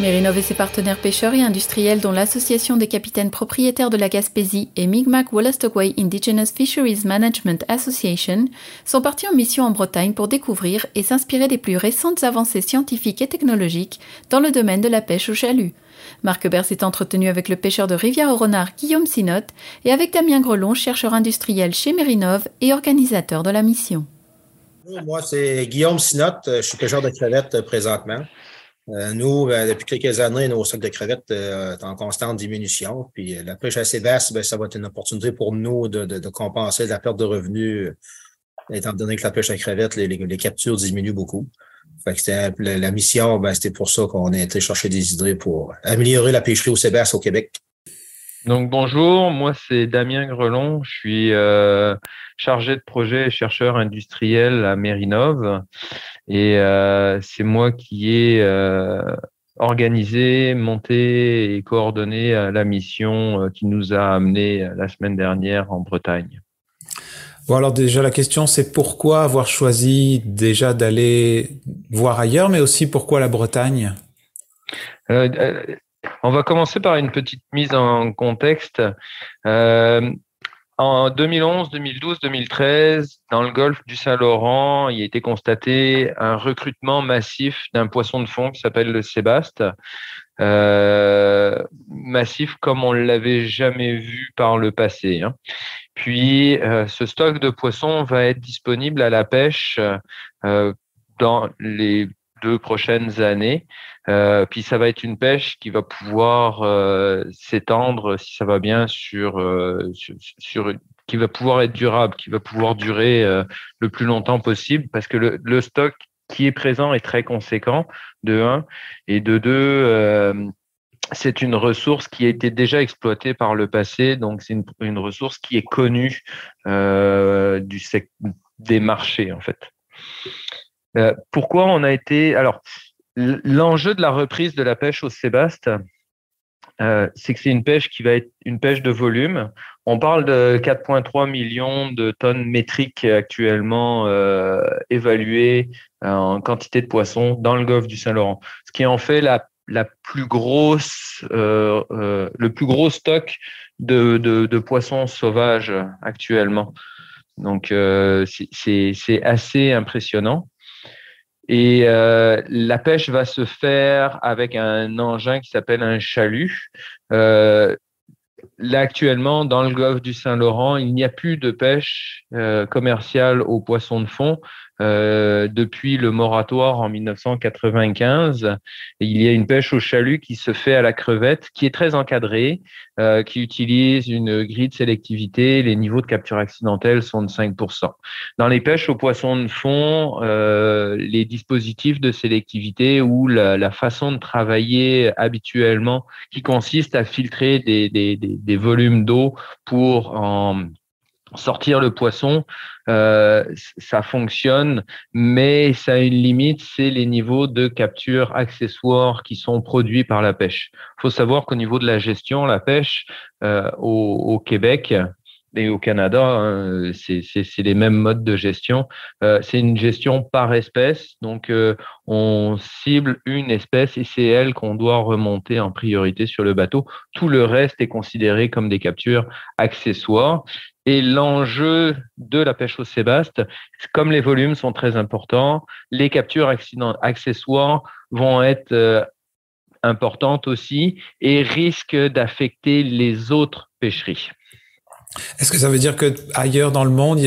Mérinov et ses partenaires pêcheurs et industriels, dont l'Association des capitaines propriétaires de la Gaspésie et Mi'kmaq Wolastoqey Indigenous Fisheries Management Association, sont partis en mission en Bretagne pour découvrir et s'inspirer des plus récentes avancées scientifiques et technologiques dans le domaine de la pêche au chalut. Marc Bert s'est entretenu avec le pêcheur de Rivière-au-Renard Guillaume Sinotte et avec Damien Grelon, chercheur industriel chez Mérinov et organisateur de la mission. Moi, c'est Guillaume Sinotte. Je suis pêcheur de crevettes présentement. Euh, nous, ben, depuis quelques années, nos stocks de crevettes euh, sont en constante diminution. Puis euh, la pêche assez basse, ben, ça va être une opportunité pour nous de, de, compenser la perte de revenus, étant donné que la pêche à crevettes, les, les, captures diminuent beaucoup. Fait que la, la, mission, ben, c'était pour ça qu'on a été chercher des idées pour améliorer la pêcherie au Sébastien au Québec. Donc bonjour, moi c'est Damien Grelon, je suis euh, chargé de projet et chercheur industriel à Mérinov et euh, c'est moi qui ai euh, organisé, monté et coordonné la mission qui nous a amené la semaine dernière en Bretagne. Bon alors déjà la question c'est pourquoi avoir choisi déjà d'aller voir ailleurs mais aussi pourquoi la Bretagne? On va commencer par une petite mise en contexte. Euh, en 2011, 2012, 2013, dans le golfe du Saint-Laurent, il a été constaté un recrutement massif d'un poisson de fond qui s'appelle le sébaste. Euh, massif comme on l'avait jamais vu par le passé. Hein. Puis, euh, ce stock de poissons va être disponible à la pêche dans les deux prochaines années. Euh, puis ça va être une pêche qui va pouvoir euh, s'étendre, si ça va bien, sur, euh, sur, qui va pouvoir être durable, qui va pouvoir durer le plus longtemps possible, parce que le, stock qui est présent est très conséquent, de un, et de deux, c'est une ressource qui a été déjà exploitée par le passé, donc c'est une, ressource qui est connue du des marchés en fait. Pourquoi on a été alors L'enjeu de la reprise de la pêche au Sébaste, euh, c'est que c'est une pêche qui va être une pêche de volume. On parle de 4,3 millions de tonnes métriques actuellement euh, évaluées en quantité de poissons dans le golfe du Saint-Laurent, ce qui en fait la, plus grosse, euh, euh le plus gros stock de, de, de poissons sauvages actuellement. Donc euh, c'est assez impressionnant. Et euh, la pêche va se faire avec un engin qui s'appelle un chalut. Euh, là, actuellement, dans le golfe du Saint-Laurent, il n'y a plus de pêche euh, commerciale aux poissons de fond. Euh, depuis le moratoire en 1995. il y a une pêche au chalut qui se fait à la crevette, qui est très encadrée, euh, qui utilise une grille de sélectivité. Les niveaux de capture accidentelle sont de 5%. Dans les pêches aux poissons de fond, euh, les dispositifs de sélectivité ou la, la, façon de travailler habituellement, qui consiste à filtrer des, des, des, des volumes d'eau pour en sortir le poisson, euh, ça fonctionne, mais ça a une limite, c'est les niveaux de capture accessoires qui sont produits par la pêche. Il faut savoir qu'au niveau de la gestion, la pêche euh, au, au, Québec, et au Canada, hein, c'est les mêmes modes de gestion. Euh, c'est une gestion par espèce, donc euh, on cible une espèce et c'est elle qu'on doit remonter en priorité sur le bateau. Tout le reste est considéré comme des captures accessoires. Et l'enjeu de la pêche au sébaste, comme les volumes sont très importants, les captures accessoires vont être euh, importantes aussi et risquent d'affecter les autres pêcheries. Est-ce que ça veut dire que ailleurs dans le monde,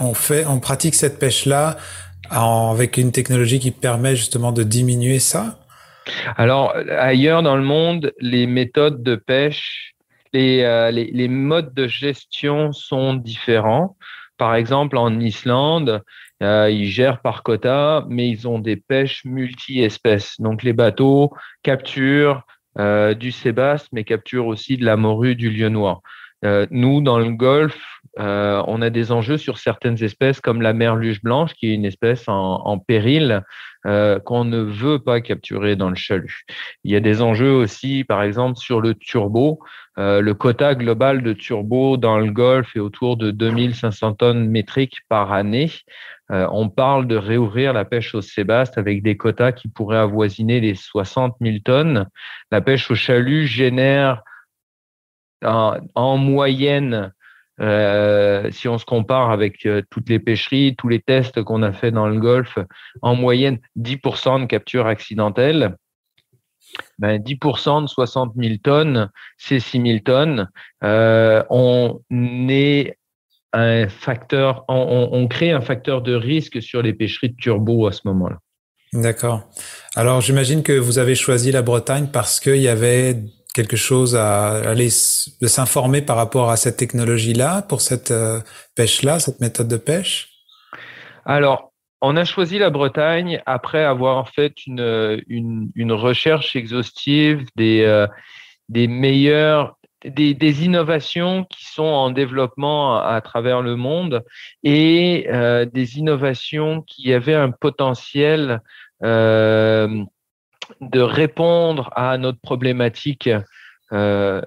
on, fait, on pratique cette pêche-là avec une technologie qui permet justement de diminuer ça? Alors ailleurs dans le monde, les méthodes de pêche, les, euh, les, modes de gestion sont différents. Par exemple, en Islande, euh, ils gèrent par quota, mais ils ont des pêches multi-espèces. Donc les bateaux capturent euh, du sébaste, mais capturent aussi de la morue, du lieu noir. Nous, dans le Golfe, on a des enjeux sur certaines espèces comme la merluche blanche, qui est une espèce en, péril qu'on ne veut pas capturer dans le chalut. Il y a des enjeux aussi, par exemple, sur le turbo. le quota global de turbo dans le Golfe est autour de 2500 tonnes métriques par année. Euh, on parle de réouvrir la pêche au sébaste avec des quotas qui pourraient avoisiner les 60 000 tonnes. La pêche au chalut génère en, moyenne, euh, si on se compare avec euh, toutes les pêcheries, tous les tests qu'on a fait dans le Golfe, en moyenne 10% de capture accidentelle. Ben 10% de 60 000 tonnes, c'est 6 000 tonnes. on est un facteur, on, crée un facteur de risque sur les pêcheries de turbo à ce moment-là. D'accord. Alors j'imagine que vous avez choisi la Bretagne parce qu'il y avait quelque chose à aller s'informer par rapport à cette technologie-là, pour cette euh, pêche-là, cette méthode de pêche? Alors, on a choisi la Bretagne après avoir fait une, une, recherche exhaustive des, euh, des meilleurs des, innovations qui sont en développement à, travers le monde et euh, des innovations qui avaient un potentiel euh, de répondre à notre problématique. Euh,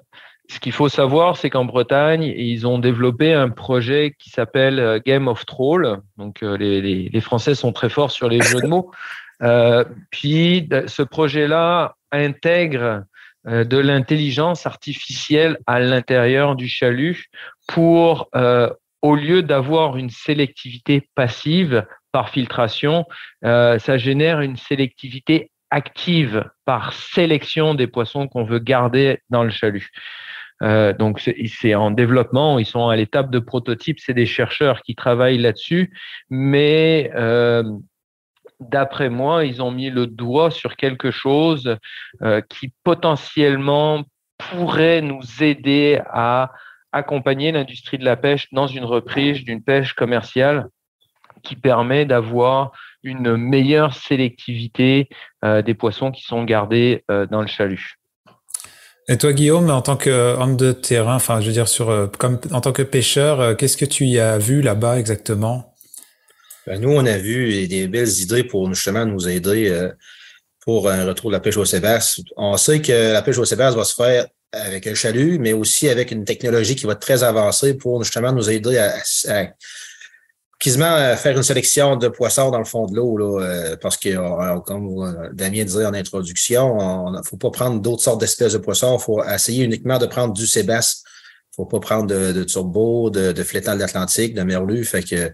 ce qu'il faut savoir, c'est qu'en Bretagne, ils ont développé un projet qui s'appelle Game of Troll. Donc, les, les, Français sont très forts sur les jeux de mots. puis, ce projet-là intègre euh, de l'intelligence artificielle à l'intérieur du chalut pour, euh, au lieu d'avoir une sélectivité passive par filtration, euh, ça génère une sélectivité active par sélection des poissons qu'on veut garder dans le chalut. donc c'est en développement, ils sont à l'étape de prototype, c'est des chercheurs qui travaillent là-dessus, mais d'après moi, ils ont mis le doigt sur quelque chose euh, qui potentiellement pourrait nous aider à accompagner l'industrie de la pêche dans une reprise d'une pêche commerciale qui permet d'avoir une meilleure sélectivité euh, des poissons qui sont gardés euh, dans le chalut. Et toi, Guillaume, en tant qu'homme de terrain, enfin, je veux dire, sur, comme, en tant que pêcheur, qu'est-ce que tu y as vu là-bas exactement? Ben, nous, on a vu des belles idées pour justement nous aider euh, pour un retour de la pêche au sébastien. On sait que la pêche au sébastien va se faire avec un chalut, mais aussi avec une technologie qui va être très avancée pour justement nous aider à, quasiment faire une sélection de poissons dans le fond de l'eau, euh, parce que, euh, comme Damien disait en introduction, il ne faut pas prendre d'autres sortes d'espèces de poissons, il faut essayer uniquement de prendre du sébastien. Il ne faut pas prendre de, turbo, de, de flétan de l'Atlantique, de merlu. Fait que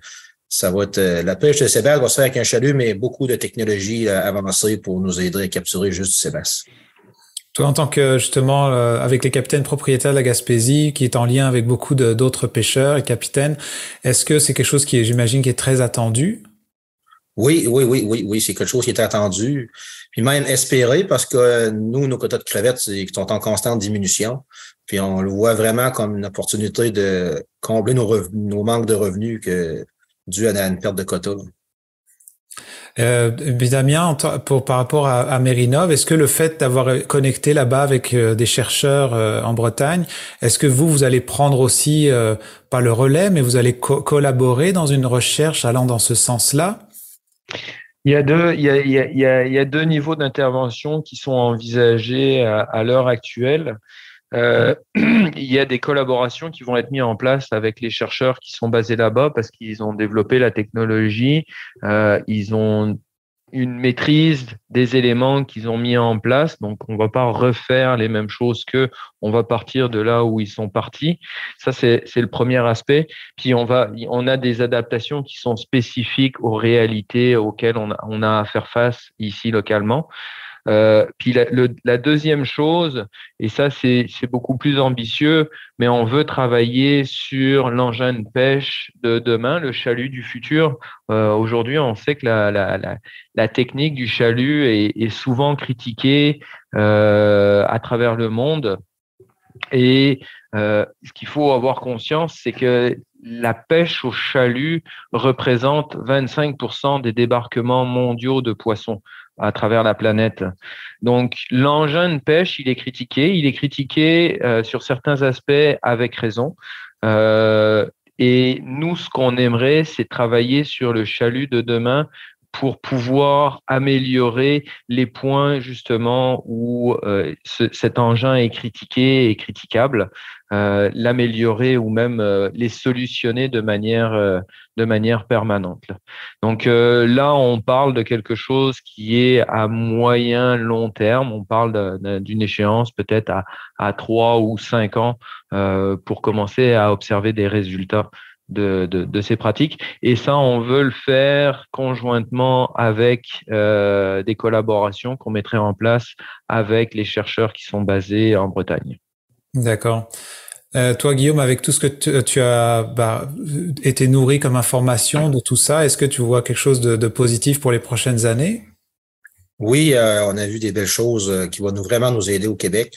ça va être euh, la pêche de sébastien va se faire avec un chalut, mais beaucoup de technologies euh, avancées pour nous aider à capturer juste du sébastien. Toi, en tant que justement euh, avec les capitaines propriétaires de la Gaspésie, qui est en lien avec beaucoup d'autres pêcheurs et capitaines, est-ce que c'est quelque chose qui, j'imagine, qui est très attendu? Oui, oui, oui, oui, oui, c'est quelque chose qui est attendu, puis même espéré, parce que nous, nos quotas de crevettes sont en constante diminution, puis on le voit vraiment comme une opportunité de combler nos, nos manques de revenus que dû à une perte de quota. Euh, Damien, par rapport à, à est-ce que le fait d'avoir connecté là-bas avec euh, des chercheurs euh, en Bretagne, est-ce que vous, vous allez prendre aussi, euh, pas le relais, mais vous allez collaborer dans une recherche allant dans ce sens-là? Il y, a deux, niveaux d'intervention qui sont envisagés à l'heure actuelle. Euh, il y a des collaborations qui vont être mises en place avec les chercheurs qui sont basés là-bas parce qu'ils ont développé la technologie, euh, ils ont une maîtrise des éléments qu'ils ont mis en place. Donc, on va pas refaire les mêmes choses que on va partir de là où ils sont partis. Ça, c'est le premier aspect. Puis, on va, on a des adaptations qui sont spécifiques aux réalités auxquelles on a à faire face ici localement. Euh, puis la, le, la, deuxième chose, et ça c'est beaucoup plus ambitieux, mais on veut travailler sur l'engin de pêche de demain, le chalut du futur. Euh, Aujourd'hui, on sait que la, la, la, technique du chalut est, est souvent critiquée euh, à travers le monde. Et ce qu'il faut avoir conscience, c'est que la pêche au chalut représente 25% des débarquements mondiaux de poissons à travers la planète. Donc l'engin de pêche, il est critiqué. Il est critiqué euh, sur certains aspects avec raison. Euh, et nous, ce qu'on aimerait, c'est travailler sur le chalut de demain pour pouvoir améliorer les points justement où euh, cet engin est critiqué et critiquable, euh, l'améliorer ou même euh, les solutionner de manière de manière permanente. Donc là, on parle de quelque chose qui est à moyen long terme. On parle d'une échéance peut-être à à trois ou cinq ans pour commencer à observer des résultats de, de, ces pratiques. Et ça, on veut le faire conjointement avec euh, des collaborations qu'on mettrait en place avec les chercheurs qui sont basés en Bretagne. D'accord. Euh, toi, Guillaume, avec tout ce que tu, as bah, été nourri comme information de tout ça, est-ce que tu vois quelque chose de, positif pour les prochaines années? Oui, euh, on a vu des belles choses qui vont nous, vraiment nous aider au Québec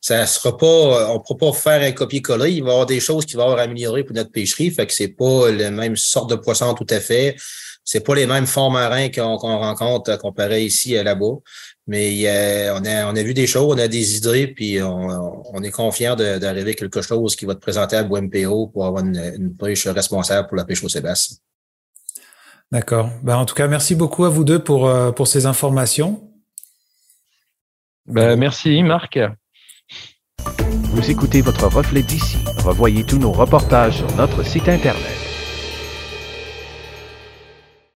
ça sera pas, euh, on ne pourra pas faire un copier-coller. Il va y avoir des choses qui vont avoir amélioré pour notre pêcherie. Fait que c'est pas la même sorte de poisson tout à fait. C'est pas les mêmes fonds marins qu'on rencontre comparé ici et là-bas. Mais on, a, on a vu des choses, on a des idées, puis on, est confiant d'arriver à quelque chose qui va te présenter à MPO pour avoir une, pêche responsable pour la pêche au Sébastien. D'accord. Ben, en tout cas, merci beaucoup à vous deux pour, euh, pour ces informations. Ben, merci, Marc. Vous écoutez votre reflet d'ici. Revoyez tous nos reportages sur notre site Internet.